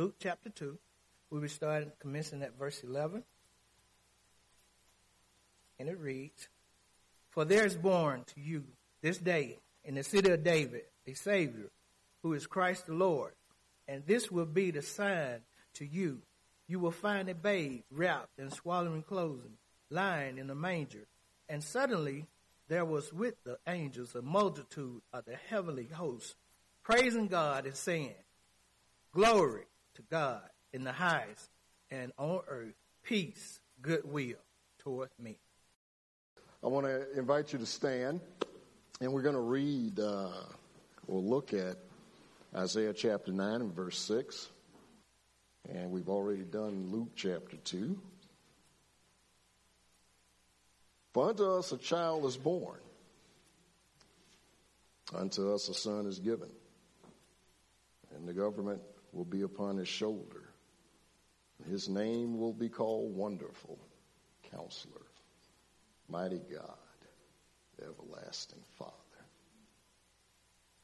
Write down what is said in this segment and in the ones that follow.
Luke chapter 2. We will start commencing at verse 11. And it reads, For there is born to you this day in the city of David a Savior, who is Christ the Lord. And this will be the sign to you. You will find a babe wrapped in swaddling clothing, lying in a manger. And suddenly there was with the angels a multitude of the heavenly hosts, praising God and saying, Glory to God in the highest, and on earth peace, goodwill toward me. I want to invite you to stand, and we're going to read uh, or look at Isaiah chapter 9 and verse 6. And we've already done Luke chapter 2. For unto us a child is born, unto us a son is given, and the government will be upon his shoulder. His name will be called Wonderful Counselor, Mighty God, Everlasting Father,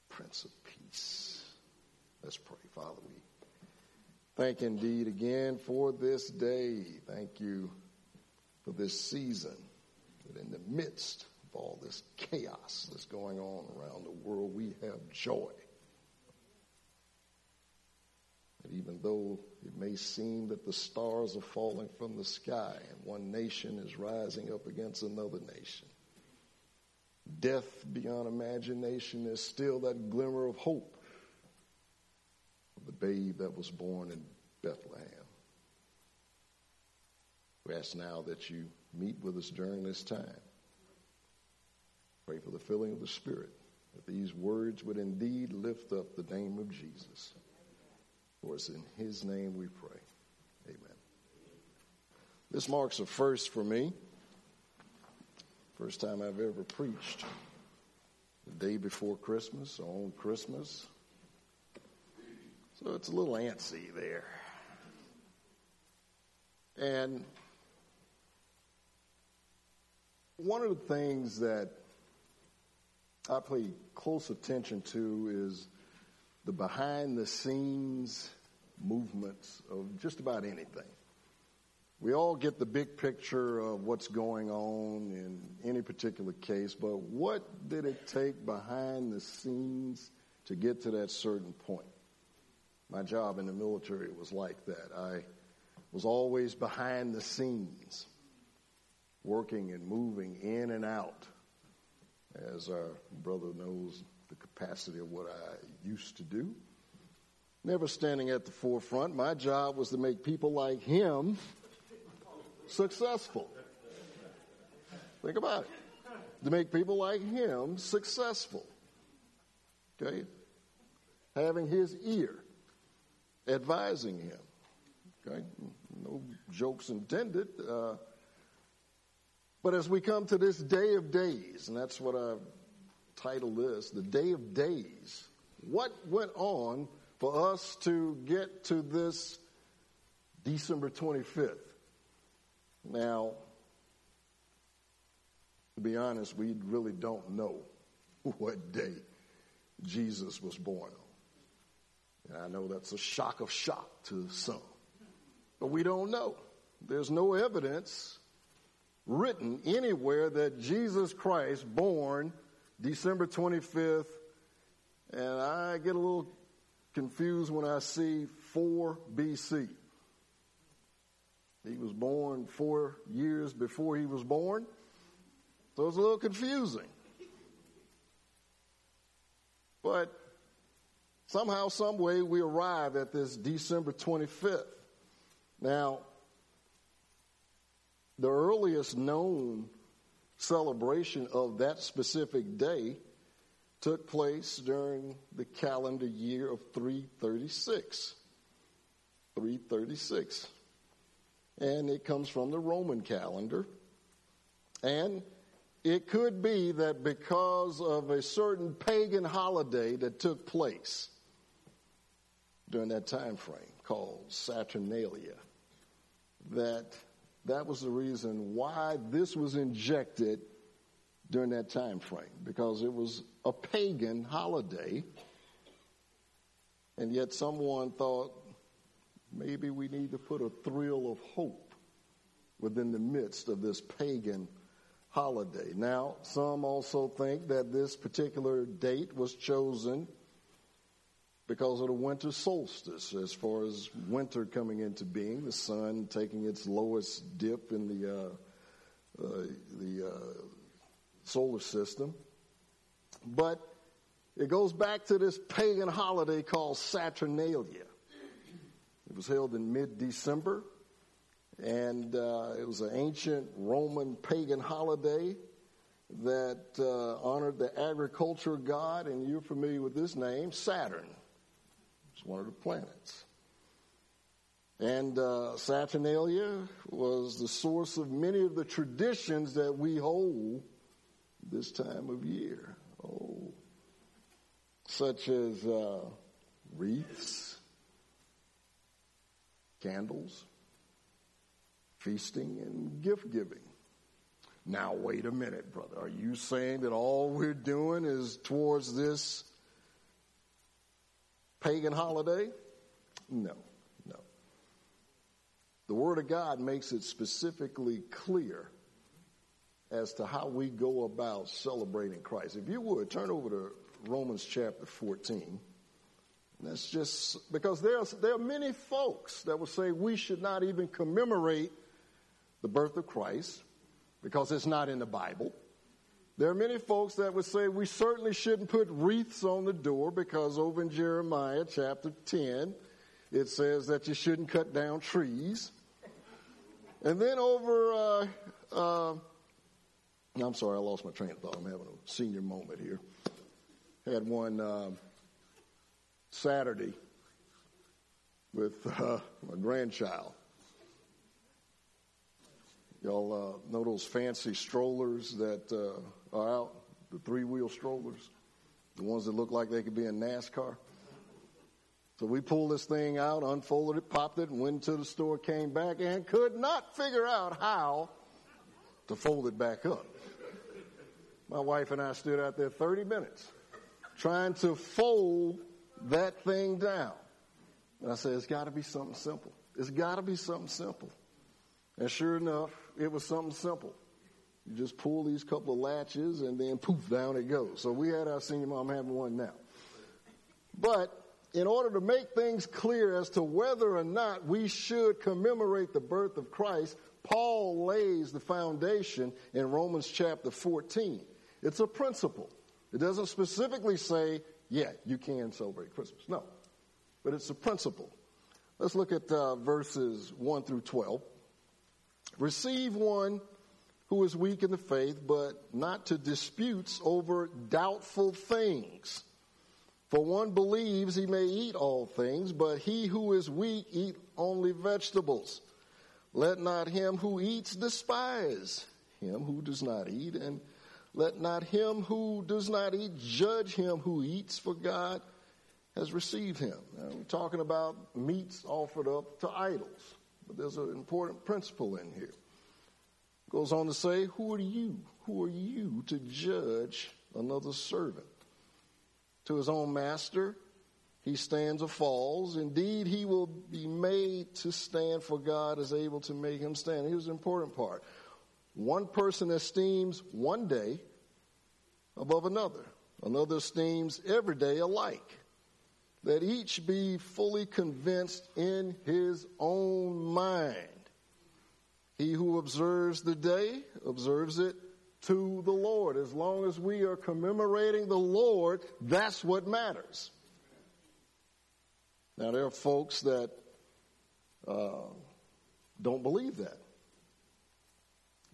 Prince of Peace. Let's pray. Father, we thank indeed again for this day. Thank you for this season. That in the midst of all this chaos that's going on around the world, we have joy. That even though it may seem that the stars are falling from the sky and one nation is rising up against another nation, death beyond imagination is still that glimmer of hope of the babe that was born in Bethlehem. We ask now that you meet with us during this time. Pray for the filling of the Spirit, that these words would indeed lift up the name of Jesus. For it's in His name we pray. Amen. This marks a first for me. First time I've ever preached. The day before Christmas, on Christmas. So it's a little antsy there. And one of the things that I pay close attention to is the behind the scenes movements of just about anything. We all get the big picture of what's going on in any particular case, but what did it take behind the scenes to get to that certain point? My job in the military was like that. I was always behind the scenes, working and moving in and out, as our brother knows the capacity of what I used to do. Never standing at the forefront. My job was to make people like him successful. Think about it. To make people like him successful. Okay? Having his ear, advising him. Okay? No jokes intended. Uh, but as we come to this day of days, and that's what I've titled this, the day of days, what went on for us to get to this December 25th? Now, to be honest, we really don't know what day Jesus was born on. And I know that's a shock of shock to some. But we don't know. There's no evidence written anywhere that Jesus Christ born December 25th, and I get a little confused when I see 4 BC. He was born four years before he was born, so it's a little confusing. But somehow, some way, we arrive at this December 25th. Now, the earliest known celebration of that specific day took place during the calendar year of 336. 336. And it comes from the Roman calendar. And it could be that because of a certain pagan holiday that took place during that time frame called Saturnalia, that that was the reason why this was injected during that time frame because it was a pagan holiday and yet someone thought maybe we need to put a thrill of hope within the midst of this pagan holiday. Now, some also think that this particular date was chosen because of the winter solstice, as far as winter coming into being, the sun taking its lowest dip in the uh, uh, the uh, solar system. But it goes back to this pagan holiday called Saturnalia. It was held in mid-December, and uh, it was an ancient Roman pagan holiday that uh, honored the agriculture god, and you're familiar with this name, Saturn. It's one of the planets. And uh, Saturnalia was the source of many of the traditions that we hold this time of year. Oh, such as uh, wreaths, candles, feasting, and gift giving. Now, wait a minute, brother. Are you saying that all we're doing is towards this pagan holiday? No, no. The Word of God makes it specifically clear as to how we go about celebrating Christ. If you would, turn over to Romans chapter 14. That's just because there are many folks that will say we should not even commemorate the birth of Christ because it's not in the Bible. There are many folks that would say we certainly shouldn't put wreaths on the door because over in Jeremiah chapter 10, it says that you shouldn't cut down trees. And then over, uh, uh, I'm sorry, I lost my train of thought. I'm having a senior moment here. Had one uh, Saturday with uh, my grandchild. Y'all uh, know those fancy strollers that uh, are out, the three wheel strollers, the ones that look like they could be in NASCAR. So we pulled this thing out, unfolded it, popped it, went to the store, came back, and could not figure out how to fold it back up. My wife and I stood out there 30 minutes trying to fold that thing down. And I said, it's got to be something simple. It's got to be something simple. And sure enough, it was something simple. You just pull these couple of latches and then poof, down it goes. So we had our senior mom having one now. But in order to make things clear as to whether or not we should commemorate the birth of Christ, Paul lays the foundation in Romans chapter 14. It's a principle. It doesn't specifically say, yeah, you can celebrate Christmas. No. But it's a principle. Let's look at uh, verses 1 through 12. Receive one who is weak in the faith, but not to disputes over doubtful things. For one believes he may eat all things, but he who is weak eat only vegetables. Let not him who eats despise him who does not eat, and let not him who does not eat judge him who eats, for God has received him. Now, we're talking about meats offered up to idols, but there's an important principle in here. Goes on to say, Who are you? Who are you to judge another servant? To his own master, he stands or falls. Indeed, he will be made to stand, for God is able to make him stand. Here's the important part one person esteems one day above another, another esteems every day alike. That each be fully convinced in his own mind. He who observes the day observes it to the Lord. As long as we are commemorating the Lord, that's what matters. Now, there are folks that uh, don't believe that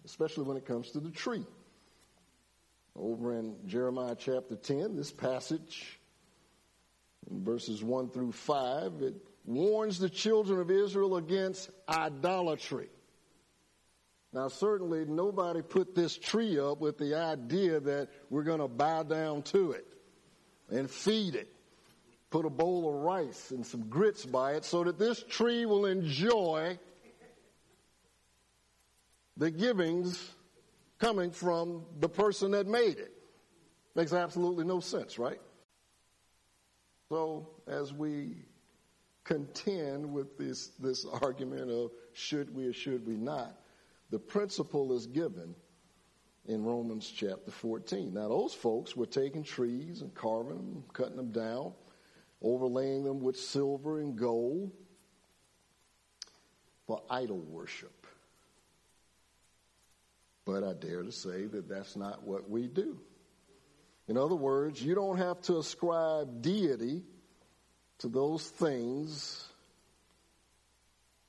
especially when it comes to the tree. Over in Jeremiah chapter 10, this passage, in verses 1 through 5, it warns the children of Israel against idolatry. Now, certainly nobody put this tree up with the idea that we're going to bow down to it and feed it. Put a bowl of rice and some grits by it so that this tree will enjoy the givings coming from the person that made it. Makes absolutely no sense, right? So, as we contend with this, this argument of should we or should we not. The principle is given in Romans chapter 14. Now, those folks were taking trees and carving them, cutting them down, overlaying them with silver and gold for idol worship. But I dare to say that that's not what we do. In other words, you don't have to ascribe deity to those things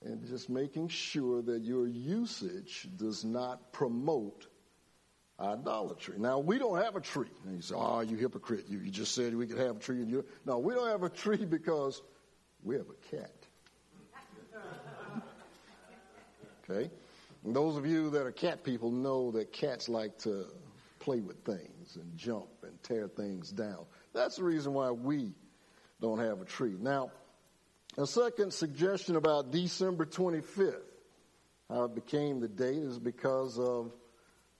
and just making sure that your usage does not promote idolatry. Now, we don't have a tree. And you say, oh, you hypocrite. You, you just said we could have a tree. And you, no, we don't have a tree because we have a cat. okay? Those of you that are cat people know that cats like to play with things and jump and tear things down. That's the reason why we don't have a tree. Now, a second suggestion about December 25th, how it became the date, is because of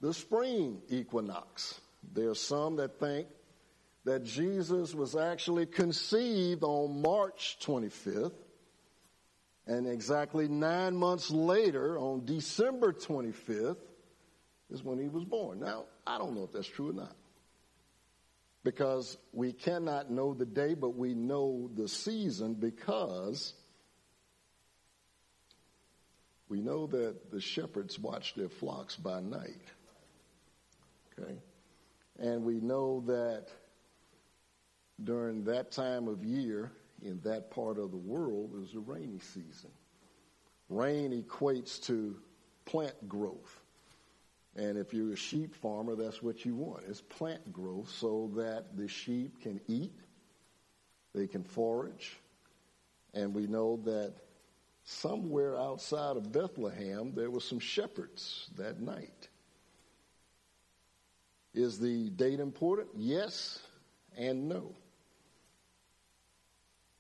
the spring equinox. There are some that think that Jesus was actually conceived on March 25th, and exactly nine months later, on December 25th, is when he was born. Now, I don't know if that's true or not. Because we cannot know the day, but we know the season because we know that the shepherds watch their flocks by night. Okay? And we know that during that time of year in that part of the world is the rainy season. Rain equates to plant growth. And if you're a sheep farmer, that's what you want is plant growth so that the sheep can eat, they can forage. And we know that somewhere outside of Bethlehem there were some shepherds that night. Is the date important? Yes and no.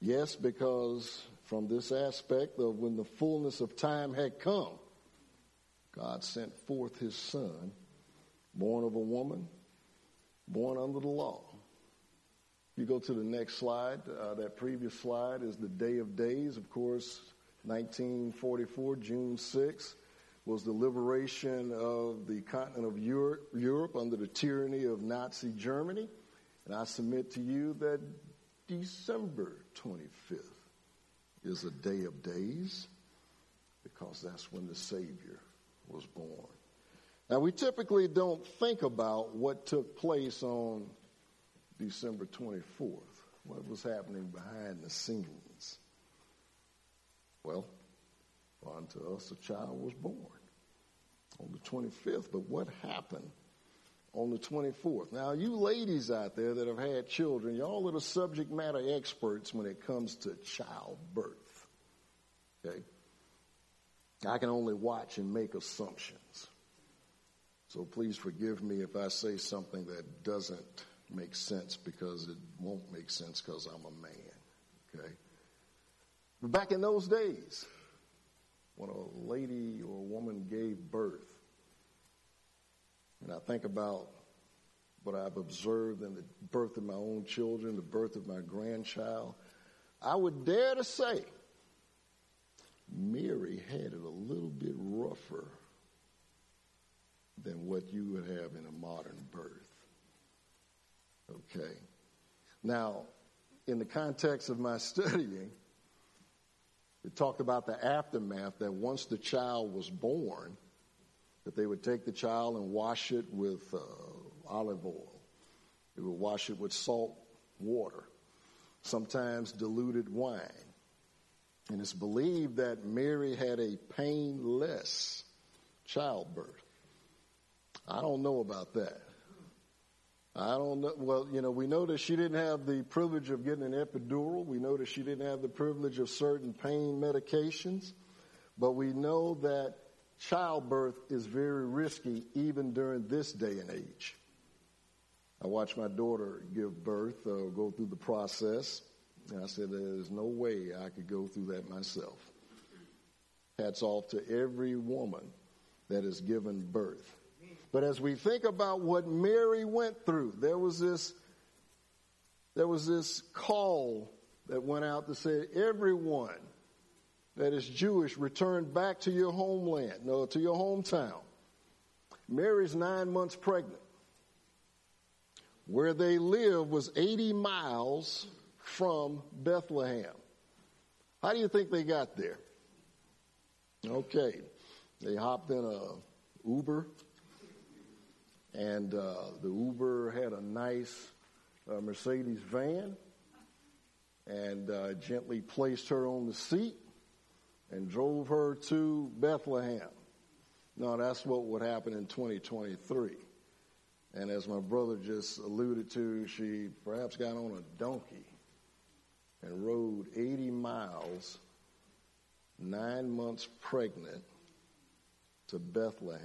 Yes, because from this aspect of when the fullness of time had come, God sent forth his son, born of a woman, born under the law. You go to the next slide. Uh, that previous slide is the Day of Days. Of course, 1944, June 6th was the liberation of the continent of Europe, Europe under the tyranny of Nazi Germany. And I submit to you that December 25th is a day of days because that's when the Savior was born. Now, we typically don't think about what took place on December 24th, what was happening behind the scenes. Well, unto us a child was born on the 25th. But what happened on the 24th? Now, you ladies out there that have had children, y'all are the subject matter experts when it comes to childbirth. Okay? I can only watch and make assumptions. So please forgive me if I say something that doesn't make sense because it won't make sense because I'm a man. Okay? But back in those days, when a lady or a woman gave birth. And I think about what I've observed in the birth of my own children, the birth of my grandchild. I would dare to say Mary had it a little bit rougher than what you would have in a modern birth. Okay. Now, in the context of my studying, it talked about the aftermath that once the child was born, that they would take the child and wash it with uh, olive oil. They would wash it with salt water, sometimes diluted wine. And it's believed that Mary had a painless childbirth. I don't know about that. I don't know. Well, you know, we know that she didn't have the privilege of getting an epidural. We know that she didn't have the privilege of certain pain medications. But we know that childbirth is very risky even during this day and age. I watched my daughter give birth, uh, go through the process. And I said, there's no way I could go through that myself. Hats off to every woman that has given birth. But as we think about what Mary went through, there was this, there was this call that went out that said, everyone that is Jewish return back to your homeland, no, to your hometown. Mary's nine months pregnant. Where they live was 80 miles from Bethlehem. How do you think they got there? Okay, they hopped in a Uber, and uh, the Uber had a nice uh, Mercedes van, and uh, gently placed her on the seat and drove her to Bethlehem. No, that's what would happen in 2023. And as my brother just alluded to, she perhaps got on a donkey and rode 80 miles, nine months pregnant, to Bethlehem.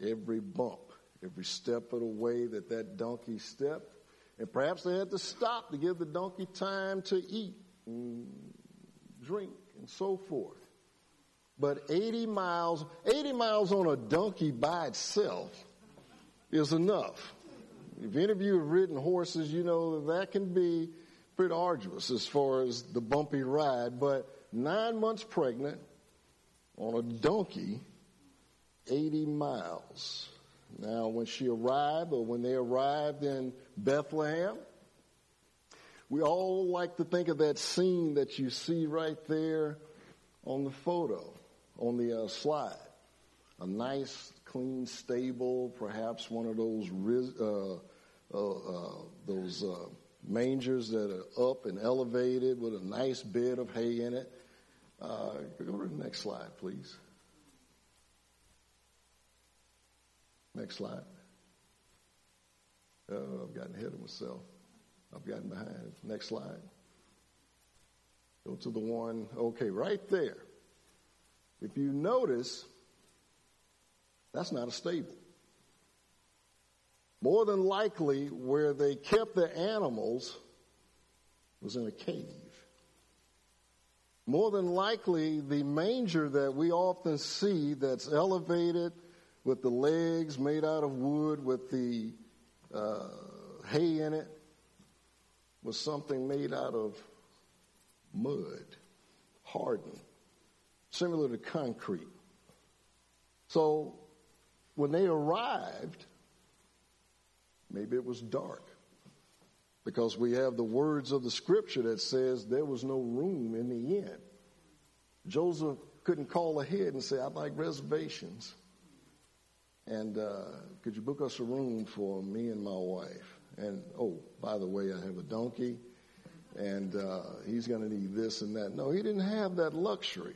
Every bump, every step of the way that that donkey stepped, and perhaps they had to stop to give the donkey time to eat and drink and so forth. But 80 miles, 80 miles on a donkey by itself is enough. If any of you have ridden horses, you know that that can be pretty arduous as far as the bumpy ride. But nine months pregnant on a donkey, 80 miles. Now, when she arrived, or when they arrived in Bethlehem, we all like to think of that scene that you see right there on the photo, on the uh, slide. A nice, clean stable, perhaps one of those uh, uh, uh, those uh, mangers that are up and elevated with a nice bed of hay in it. Uh, go to the next slide, please. Next slide. Oh, I've gotten ahead of myself. I've gotten behind. Next slide. Go to the one, okay, right there. If you notice, that's not a stable. More than likely, where they kept the animals was in a cave. More than likely, the manger that we often see that's elevated with the legs made out of wood with the uh, hay in it was something made out of mud, hardened, similar to concrete. So when they arrived, maybe it was dark because we have the words of the scripture that says there was no room in the inn. Joseph couldn't call ahead and say, I'd like reservations. And uh, could you book us a room for me and my wife? And oh, by the way, I have a donkey and uh, he's going to need this and that. No, he didn't have that luxury.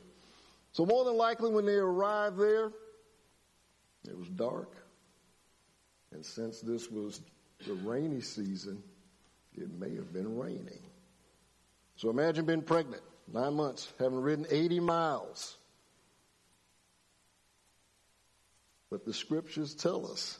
So, more than likely, when they arrived there, it was dark. And since this was the rainy season, it may have been raining. So, imagine being pregnant, nine months, having ridden 80 miles. But the scriptures tell us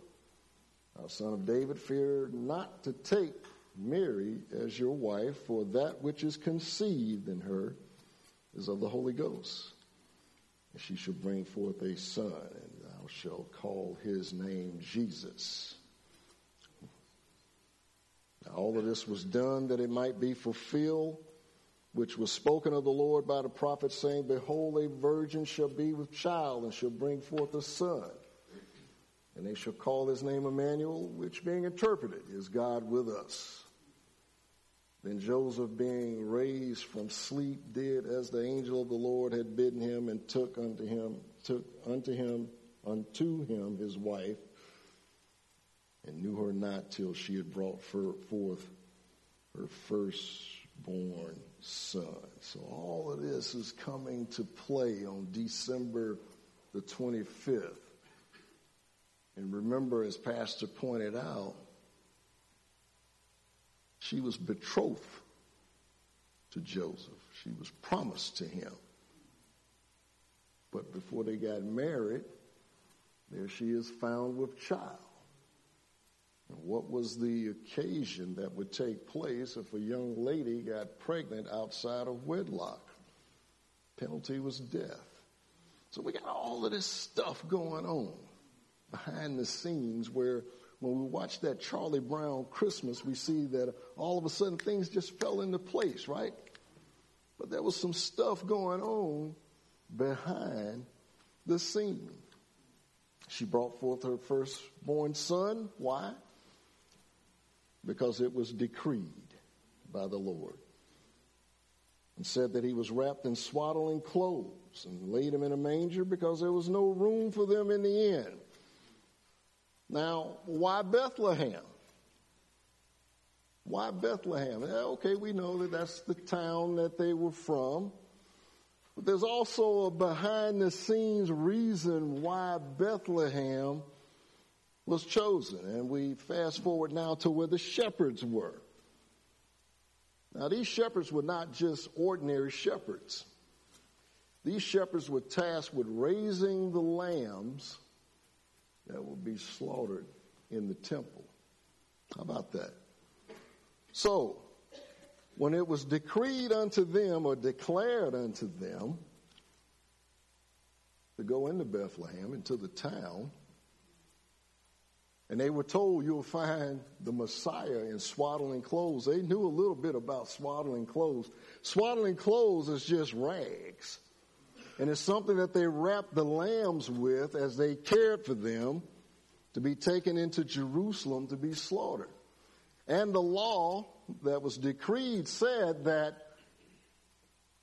our son of David, fear not to take Mary as your wife, for that which is conceived in her is of the Holy Ghost. And she shall bring forth a son, and thou shalt call his name Jesus. Now, all of this was done that it might be fulfilled, which was spoken of the Lord by the prophet, saying, Behold, a virgin shall be with child, and shall bring forth a son and they shall call his name Emmanuel, which being interpreted is God with us. Then Joseph, being raised from sleep, did as the angel of the Lord had bidden him, and took unto him, took unto him, unto him his wife, and knew her not till she had brought forth her firstborn son. So all of this is coming to play on December the 25th. And remember, as Pastor pointed out, she was betrothed to Joseph. She was promised to him. But before they got married, there she is found with child. And what was the occasion that would take place if a young lady got pregnant outside of wedlock? Penalty was death. So we got all of this stuff going on behind the scenes where when we watch that Charlie Brown Christmas, we see that all of a sudden things just fell into place, right? But there was some stuff going on behind the scene. She brought forth her firstborn son. Why? Because it was decreed by the Lord. And said that he was wrapped in swaddling clothes and laid him in a manger because there was no room for them in the inn. Now, why Bethlehem? Why Bethlehem? Okay, we know that that's the town that they were from. But there's also a behind the scenes reason why Bethlehem was chosen. And we fast forward now to where the shepherds were. Now, these shepherds were not just ordinary shepherds. These shepherds were tasked with raising the lambs that will be slaughtered in the temple. How about that? So, when it was decreed unto them or declared unto them to go into Bethlehem, into the town, and they were told you'll find the Messiah in swaddling clothes. They knew a little bit about swaddling clothes. Swaddling clothes is just rags. And it's something that they wrapped the lambs with as they cared for them to be taken into Jerusalem to be slaughtered. And the law that was decreed said that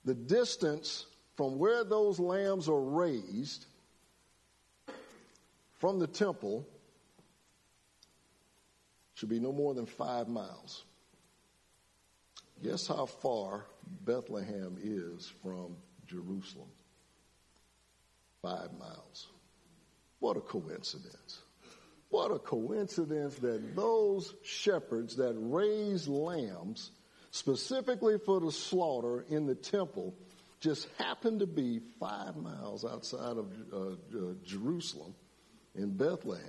the distance from where those lambs are raised from the temple should be no more than five miles. Guess how far Bethlehem is from Jerusalem? Five miles. What a coincidence. What a coincidence that those shepherds that raised lambs specifically for the slaughter in the temple just happened to be five miles outside of uh, uh, Jerusalem in Bethlehem.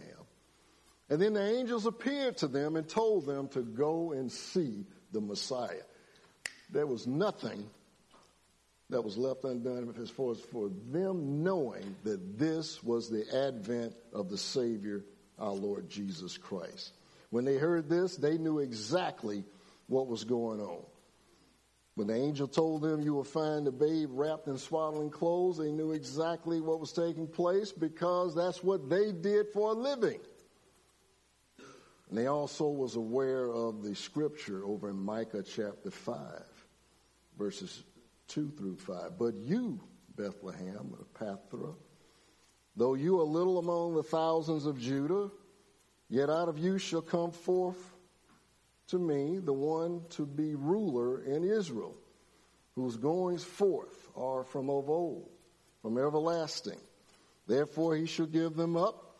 And then the angels appeared to them and told them to go and see the Messiah. There was nothing that was left undone as far as for them knowing that this was the advent of the Savior our Lord Jesus Christ. When they heard this, they knew exactly what was going on. When the angel told them you will find the babe wrapped in swaddling clothes, they knew exactly what was taking place because that's what they did for a living. And they also was aware of the scripture over in Micah chapter 5, verses 2 through 5. But you, Bethlehem, of Ephrathah, Though you are little among the thousands of Judah, yet out of you shall come forth to me the one to be ruler in Israel, whose goings forth are from of old, from everlasting. Therefore he shall give them up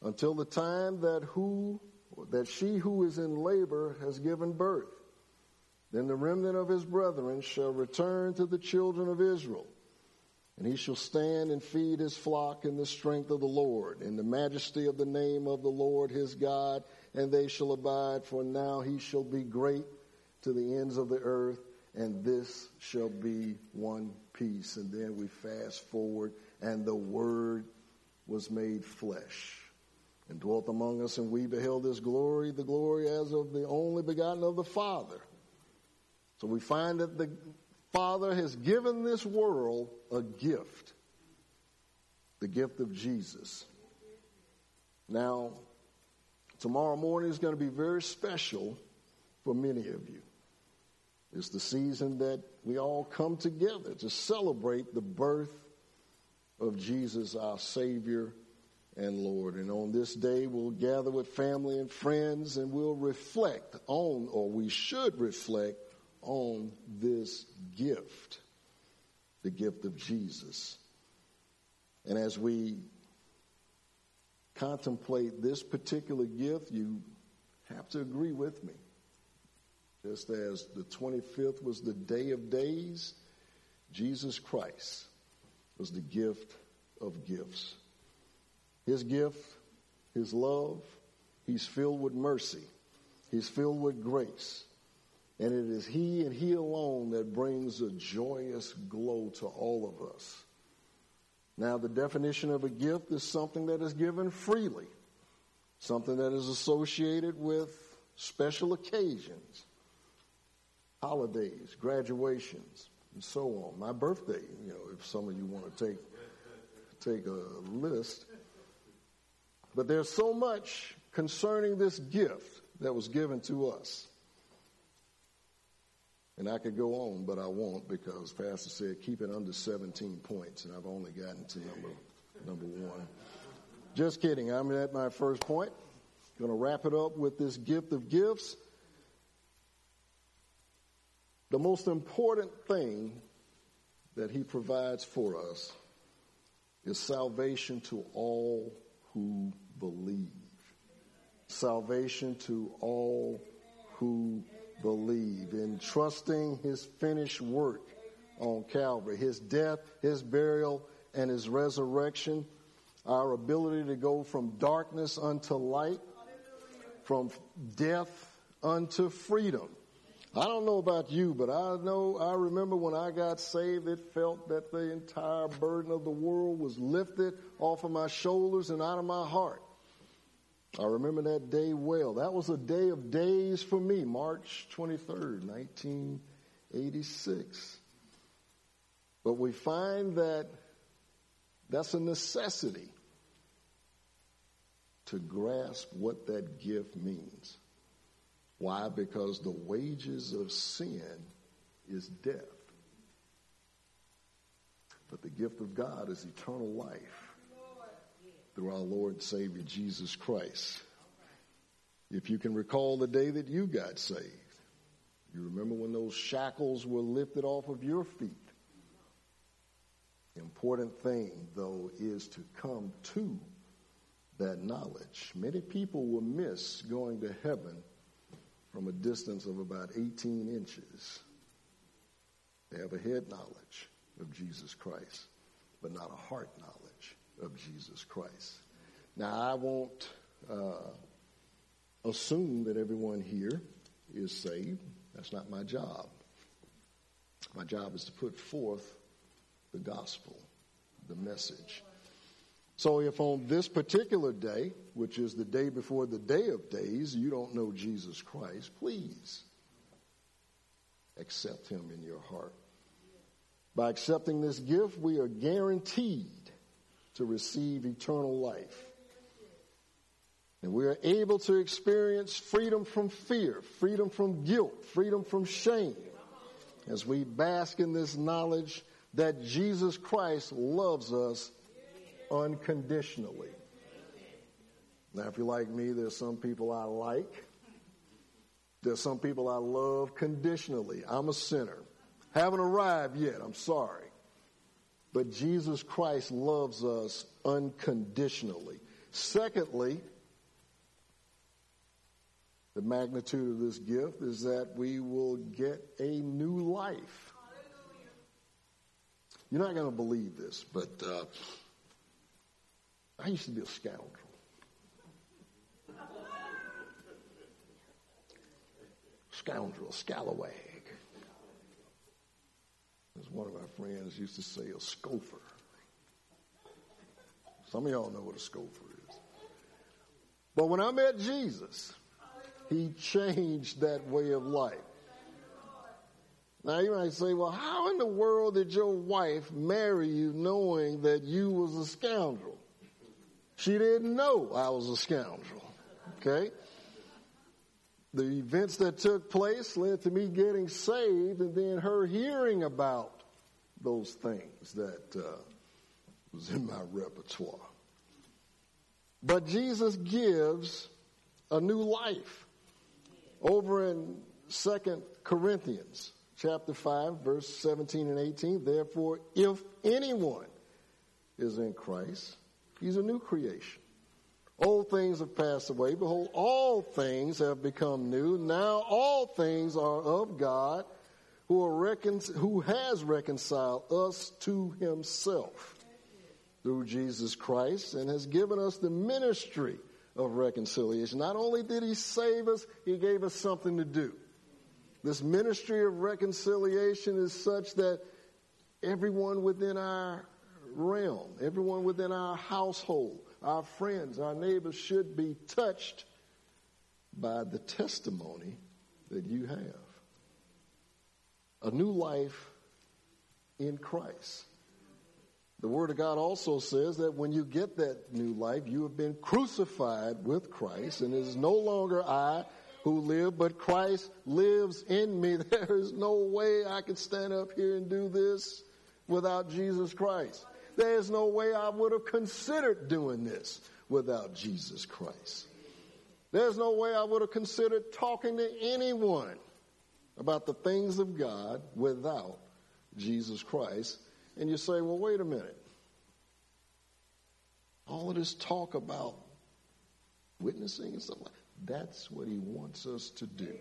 until the time that who that she who is in labor has given birth. Then the remnant of his brethren shall return to the children of Israel and he shall stand and feed his flock in the strength of the Lord, in the majesty of the name of the Lord his God, and they shall abide, for now he shall be great to the ends of the earth, and this shall be one peace. And then we fast forward, and the word was made flesh and dwelt among us, and we beheld his glory, the glory as of the only begotten of the Father. So we find that the Father has given this world a gift the gift of Jesus. Now, tomorrow morning is going to be very special for many of you. It's the season that we all come together to celebrate the birth of Jesus, our Savior and Lord. And on this day, we'll gather with family and friends and we'll reflect on, or we should reflect on this gift, the gift of Jesus. And as we contemplate this particular gift, you have to agree with me. Just as the 25th was the day of days, Jesus Christ, was the gift of gifts. His gift, His love, He's filled with mercy. He's filled with grace. And it is He and He alone that brings a joyous glow to all of us. Now, the definition of a gift is something that is given freely, something that is associated with special occasions, holidays, graduations, and so on. My birthday, you know, if some of you want to take take a list. But there's so much concerning this gift that was given to us. And I could go on, but I won't because Pastor said keep it under 17 points, and I've only gotten to number number one. Just kidding. I'm at my first point. Going to wrap it up with this gift of gifts. The most important thing that He provides for us is salvation to all who believe. Salvation to all who believe. In trusting his finished work on Calvary, his death, his burial, and his resurrection, our ability to go from darkness unto light, from death unto freedom. I don't know about you, but I know, I remember when I got saved, it felt that the entire burden of the world was lifted off of my shoulders and out of my heart. I remember that day well. That was a day of days for me, March 23rd, 1986. But we find that that's a necessity to grasp what that gift means. Why? Because the wages of sin is death. But the gift of God is eternal life through our Lord Savior Jesus Christ. If you can recall the day that you got saved, you remember when those shackles were lifted off of your feet. The important thing, though, is to come to that knowledge. Many people will miss going to heaven from a distance of about 18 inches. They have a head knowledge of Jesus Christ, but not a heart knowledge of Jesus Christ. Now, I won't uh, assume that everyone here is saved. That's not my job. My job is to put forth the gospel, the message. So if on this particular day, which is the day before the day of days, you don't know Jesus Christ, please accept him in your heart. By accepting this gift, we are guaranteed to receive eternal life. And we are able to experience freedom from fear, freedom from guilt, freedom from shame, as we bask in this knowledge that Jesus Christ loves us unconditionally. Now, if you're like me, there's some people I like. There's some people I love conditionally. I'm a sinner. Haven't arrived yet. I'm sorry. But Jesus Christ loves us unconditionally. Secondly, the magnitude of this gift is that we will get a new life. You're not going to believe this, but uh, I used to be a scoundrel. Scoundrel, scalawag. As one of my friends used to say, a scoffer. Some of y'all know what a scoffer is. But when I met Jesus, he changed that way of life. Now you might say, well, how in the world did your wife marry you knowing that you was a scoundrel? She didn't know I was a scoundrel. Okay? The events that took place led to me getting saved and then her hearing about those things that uh, was in my repertoire. But Jesus gives a new life. Over in Second Corinthians chapter 5 verse 17 and 18, therefore if anyone is in Christ, He's a new creation. Old things have passed away. Behold, all things have become new. Now all things are of God, who, recon- who has reconciled us to himself through Jesus Christ and has given us the ministry of reconciliation. Not only did he save us, he gave us something to do. This ministry of reconciliation is such that everyone within our realm, everyone within our household, our friends, our neighbors should be touched by the testimony that you have. A new life in Christ. The Word of God also says that when you get that new life, you have been crucified with Christ, and it is no longer I who live, but Christ lives in me. There is no way I can stand up here and do this without Jesus Christ. There is no way I would have considered doing this without Jesus Christ. There's no way I would have considered talking to anyone about the things of God without Jesus Christ. And you say, well, wait a minute. All of this talk about witnessing and stuff like that's what he wants us to do.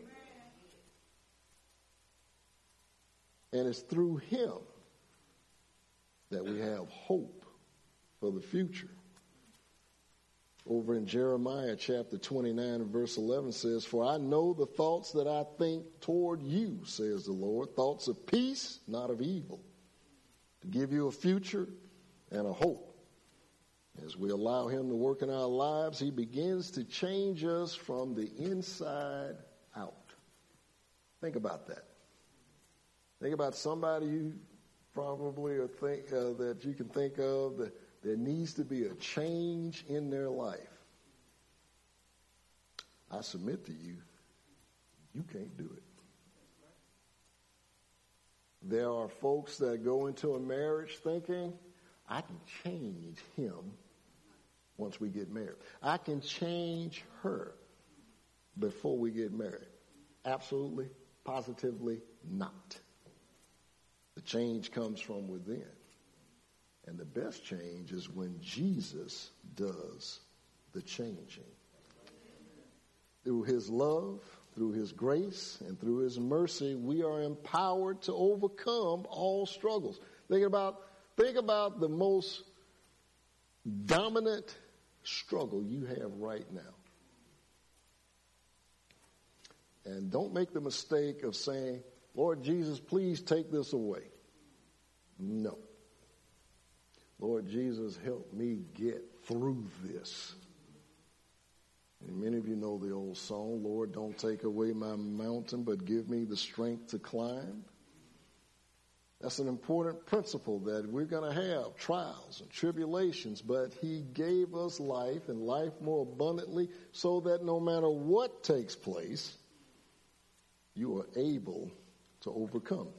And it's through him that we have hope for the future. Over in Jeremiah chapter 29 and verse 11 says, For I know the thoughts that I think toward you, says the Lord, thoughts of peace, not of evil, to give you a future and a hope. As we allow Him to work in our lives, He begins to change us from the inside out. Think about that. Think about somebody you probably or think uh, that you can think of that there needs to be a change in their life. I submit to you, you can't do it. There are folks that go into a marriage thinking, I can change him once we get married. I can change her before we get married. Absolutely, positively not. Change comes from within. And the best change is when Jesus does the changing. Through his love, through his grace, and through his mercy, we are empowered to overcome all struggles. Think about, think about the most dominant struggle you have right now. And don't make the mistake of saying, Lord Jesus, please take this away. No. Lord Jesus, help me get through this. And many of you know the old song, Lord, don't take away my mountain, but give me the strength to climb. That's an important principle that we're going to have trials and tribulations, but He gave us life and life more abundantly so that no matter what takes place, you are able to overcome.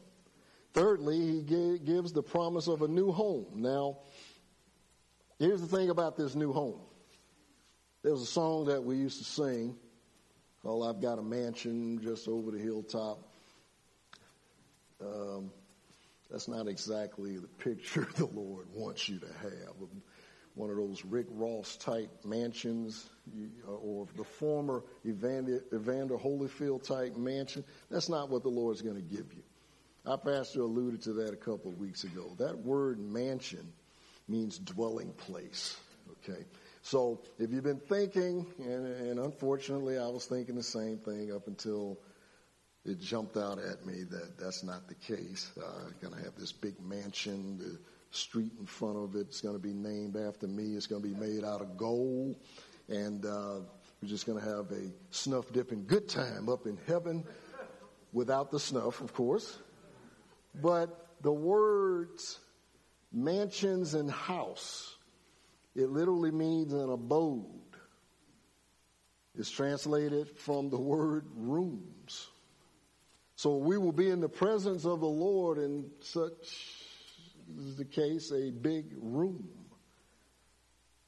Thirdly, He gives the promise of a new home. Now, here's the thing about this new home. There was a song that we used to sing called I've Got a Mansion Just Over the Hilltop. Um, that's not exactly the picture the Lord wants you to have. One of those Rick Ross type mansions or the former Evander, Evander Holyfield type mansion. That's not what the Lord's going to give you. Our pastor alluded to that a couple of weeks ago. That word mansion means dwelling place. Okay. So if you've been thinking, and, and unfortunately I was thinking the same thing up until it jumped out at me that that's not the case. Uh, going to have this big mansion, the street in front of it's going to be named after me. It's going to be made out of gold, and uh, we're just going to have a snuff dipping good time up in heaven, without the snuff, of course. But the words mansions and house, it literally means an abode. It's translated from the word rooms. So we will be in the presence of the Lord in such is the case, a big room.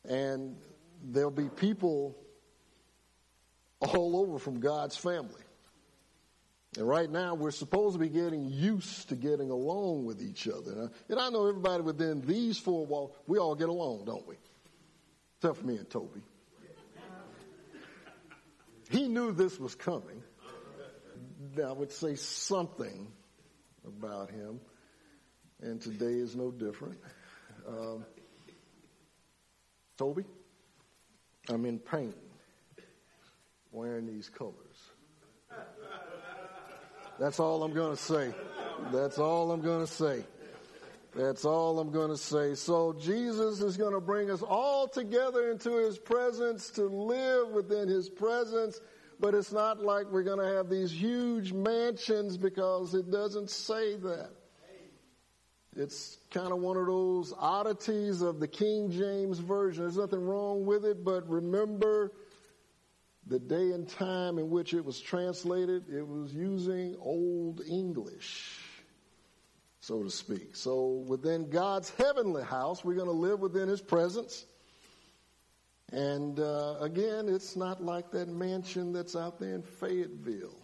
And there'll be people all over from God's family. And right now, we're supposed to be getting used to getting along with each other. And I know everybody within these four walls, we all get along, don't we? Except for me and Toby. He knew this was coming. I would say something about him, and today is no different. Um, Toby, I'm in pain wearing these colors. That's all I'm going to say. That's all I'm going to say. That's all I'm going to say. So Jesus is going to bring us all together into his presence to live within his presence. But it's not like we're going to have these huge mansions because it doesn't say that. It's kind of one of those oddities of the King James Version. There's nothing wrong with it, but remember the day and time in which it was translated, it was using Old English so to speak. So within God's heavenly house, we're going to live within His presence. And uh, again, it's not like that mansion that's out there in Fayetteville.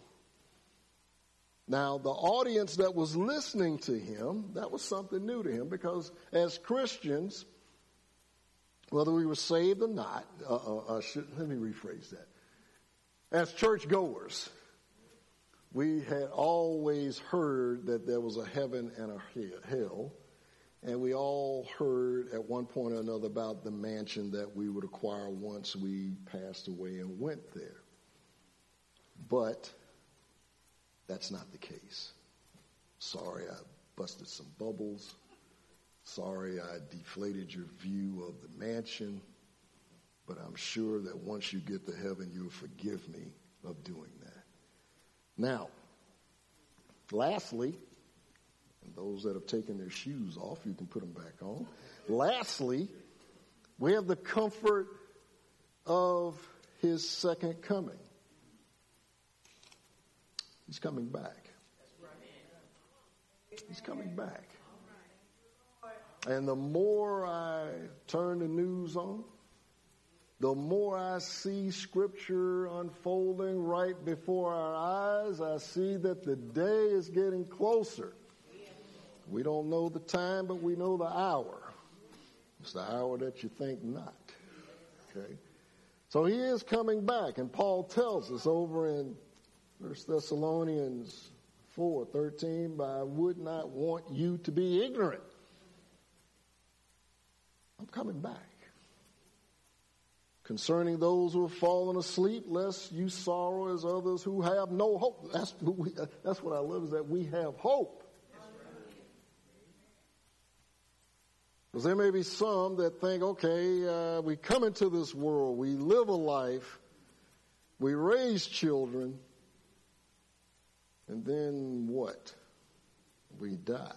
Now, the audience that was listening to him, that was something new to him because as Christians, whether we were saved or not, uh, uh, uh should, let me rephrase that. As churchgoers, we had always heard that there was a heaven and a hell. And we all heard at one point or another about the mansion that we would acquire once we passed away and went there. But that's not the case. Sorry, I busted some bubbles. Sorry, I deflated your view of the mansion. But I'm sure that once you get to heaven, you'll forgive me of doing that. Now, lastly, and those that have taken their shoes off, you can put them back on. Lastly, we have the comfort of his second coming. He's coming back. He's coming back. And the more I turn the news on, the more I see scripture unfolding right before our eyes, I see that the day is getting closer. We don't know the time, but we know the hour. It's the hour that you think not. Okay? So he is coming back, and Paul tells us over in 1 Thessalonians 4 13, but I would not want you to be ignorant. I'm coming back concerning those who have fallen asleep, lest you sorrow as others who have no hope. That's, we, that's what I love is that we have hope. Because there may be some that think, okay, uh, we come into this world, we live a life, we raise children, and then what? We die.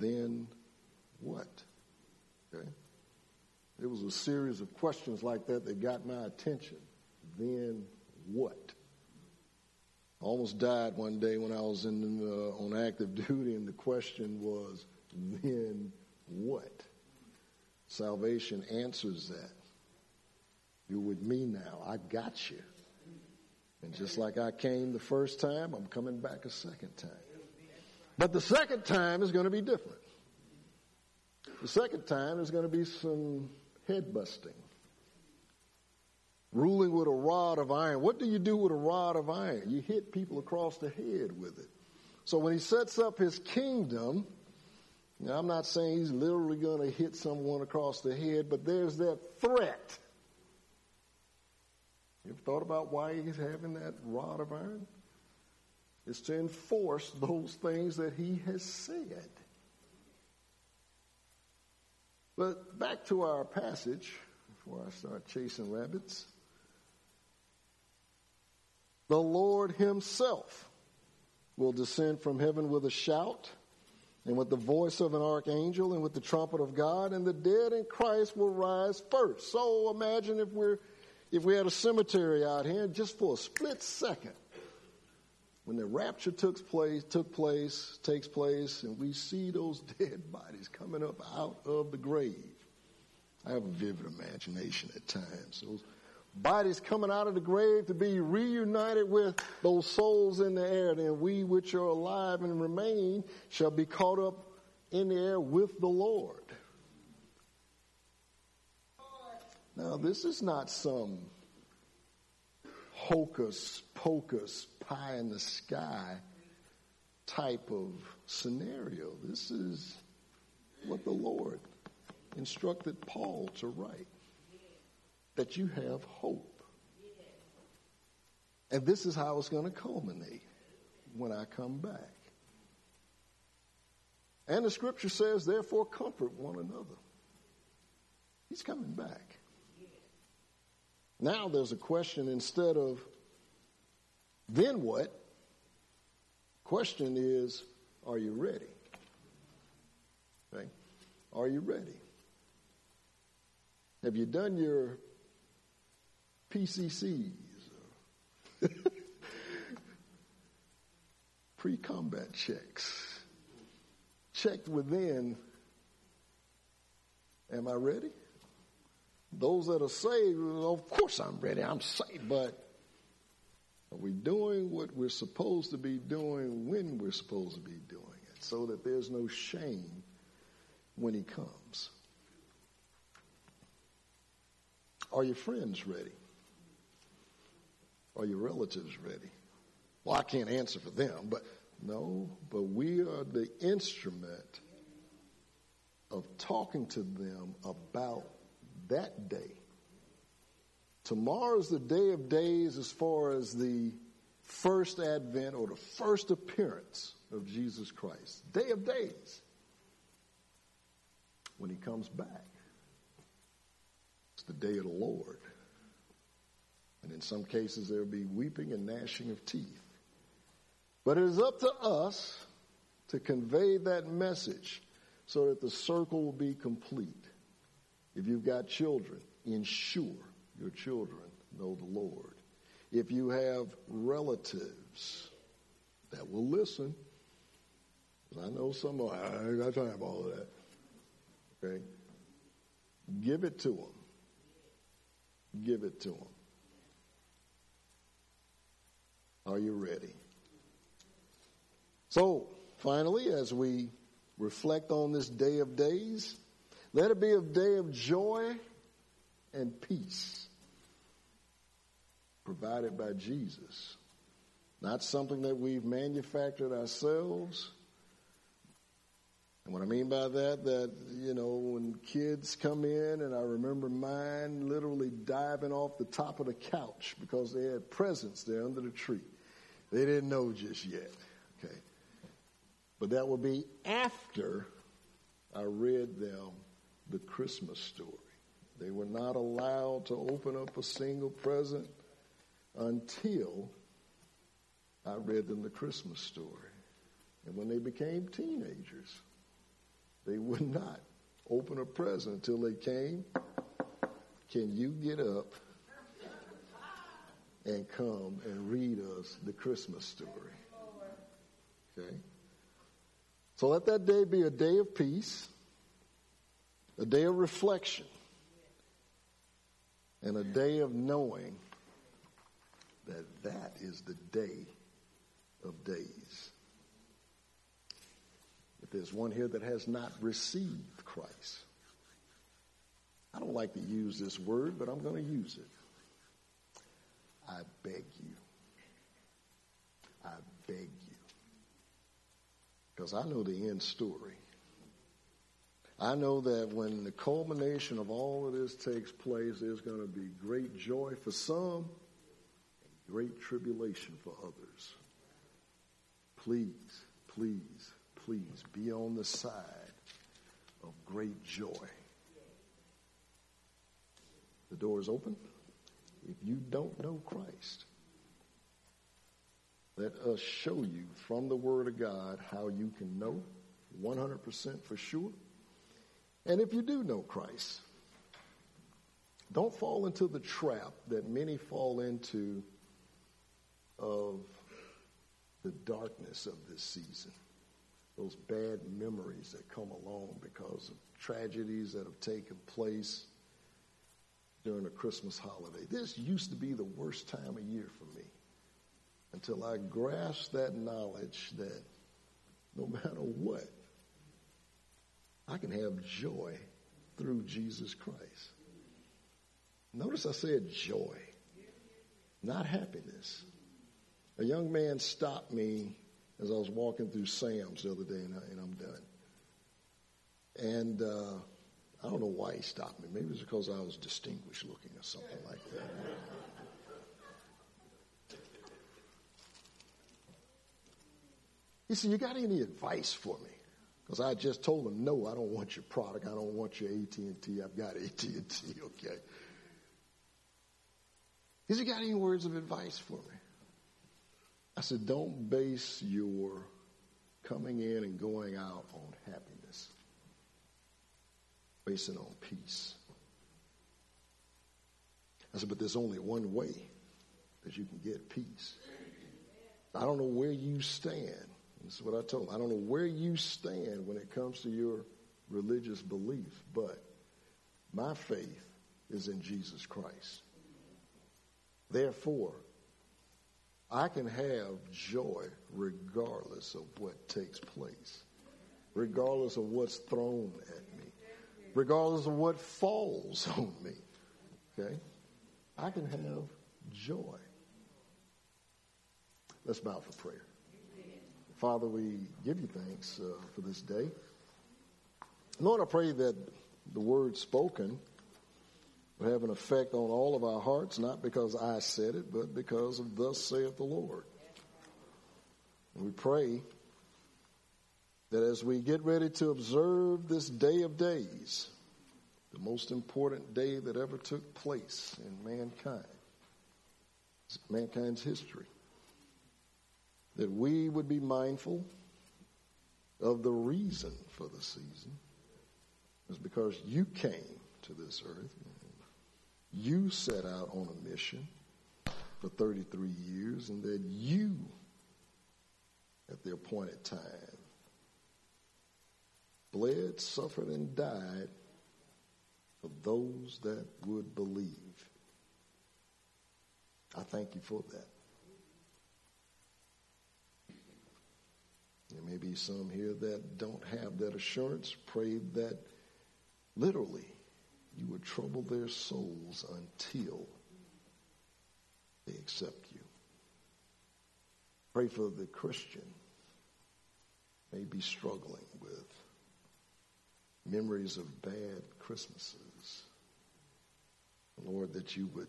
Then what? Okay? It was a series of questions like that that got my attention. Then what? I almost died one day when I was in uh, on active duty, and the question was, then what? Salvation answers that. You're with me now. I got you. And just like I came the first time, I'm coming back a second time. But the second time is going to be different. The second time is going to be some head busting. Ruling with a rod of iron. What do you do with a rod of iron? You hit people across the head with it. So when he sets up his kingdom, now I'm not saying he's literally going to hit someone across the head, but there's that threat. You ever thought about why he's having that rod of iron? It's to enforce those things that he has said. But back to our passage before I start chasing rabbits. The Lord Himself will descend from heaven with a shout and with the voice of an archangel and with the trumpet of God, and the dead in Christ will rise first. So imagine if we're if we had a cemetery out here just for a split second when the rapture took place, took place, takes place, and we see those dead bodies coming up out of the grave. I have a vivid imagination at times. Those bodies coming out of the grave to be reunited with those souls in the air. Then we which are alive and remain shall be caught up in the air with the Lord. Now, this is not some hocus pocus pie in the sky type of scenario. This is what the Lord instructed Paul to write that you have hope. And this is how it's going to culminate when I come back. And the scripture says, therefore, comfort one another. He's coming back. Now there's a question instead of, then what? Question is, are you ready? Okay? Are you ready? Have you done your PCCs? Pre combat checks. Checked within. Am I ready? Those that are saved, of course I'm ready. I'm saved, but are we doing what we're supposed to be doing when we're supposed to be doing it so that there's no shame when he comes? Are your friends ready? Are your relatives ready? Well, I can't answer for them, but no, but we are the instrument of talking to them about that day. Tomorrow's the day of days as far as the first advent or the first appearance of Jesus Christ. Day of days. When he comes back. It's the day of the Lord. And in some cases, there will be weeping and gnashing of teeth. But it is up to us to convey that message so that the circle will be complete. If you've got children, ensure your children know the Lord. If you have relatives that will listen, I know some of I time for all of that. Okay? Give it to them. Give it to them. Are you ready? So, finally, as we reflect on this day of days, let it be a day of joy and peace provided by Jesus. Not something that we've manufactured ourselves. And what I mean by that, that, you know, when kids come in, and I remember mine literally diving off the top of the couch because they had presents there under the tree. They didn't know just yet. Okay. But that would be after I read them the Christmas story. They were not allowed to open up a single present until I read them the Christmas story. And when they became teenagers, they would not open a present until they came. Can you get up and come and read us the Christmas story? Okay? So let that day be a day of peace, a day of reflection, and a day of knowing that that is the day of days. If there's one here that has not received Christ, I don't like to use this word, but I'm going to use it. I beg you. I beg you. Because I know the end story. I know that when the culmination of all of this takes place, there's going to be great joy for some great tribulation for others. Please, please, please be on the side of great joy. The door is open. If you don't know Christ, let us show you from the Word of God how you can know 100% for sure. And if you do know Christ, don't fall into the trap that many fall into of the darkness of this season. Those bad memories that come along because of tragedies that have taken place during the Christmas holiday. This used to be the worst time of year for me until I grasped that knowledge that no matter what, I can have joy through Jesus Christ. Notice I said joy, not happiness. A young man stopped me as I was walking through Sam's the other day, and, I, I'm done. And uh, I don't know why he stopped me. Maybe it's because I was distinguished looking or something like that. He said, "You got any advice for me?" Because I just told him, "No, I don't want your product. I don't want your AT and T. I've got AT and T. Okay." He said, "You got any words of advice for me?" I said, "Don't base your coming in and going out on happiness. Base it on peace." I said, "But there's only one way that you can get peace. I don't know where you stand." This is what I told him. I don't know where you stand when it comes to your religious belief, but my faith is in Jesus Christ. Therefore, I can have joy regardless of what takes place, regardless of what's thrown at me, regardless of what falls on me. Okay? I can have joy. Let's bow for prayer. Father, we give you thanks uh, for this day. Lord, I pray that the word spoken have an effect on all of our hearts, not because I said it, but because of thus saith the Lord. And we pray that as we get ready to observe this day of days, the most important day that ever took place in mankind, mankind's history, that we would be mindful of the reason for the season is because you came to this earth. You set out on a mission for 33 years and that you, at the appointed time, bled, suffered, and died for those that would believe. I thank you for that. There may be some here that don't have that assurance. Pray that literally you would trouble their souls until they accept you. Pray for the Christian may be struggling with memories of bad Christmases. Lord, that you would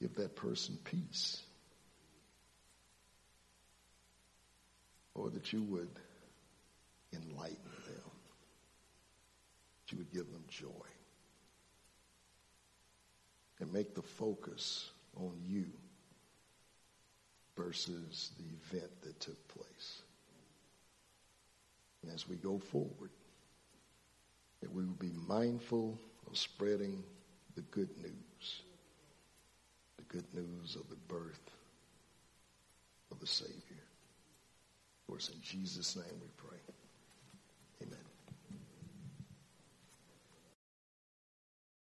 give that person peace. Or that you would enlighten them. That you would give them joy. And make the focus on you versus the event that took place. And as we go forward, that we will be mindful of spreading the good news, the good news of the birth of the Savior. Of course, in Jesus' name we pray.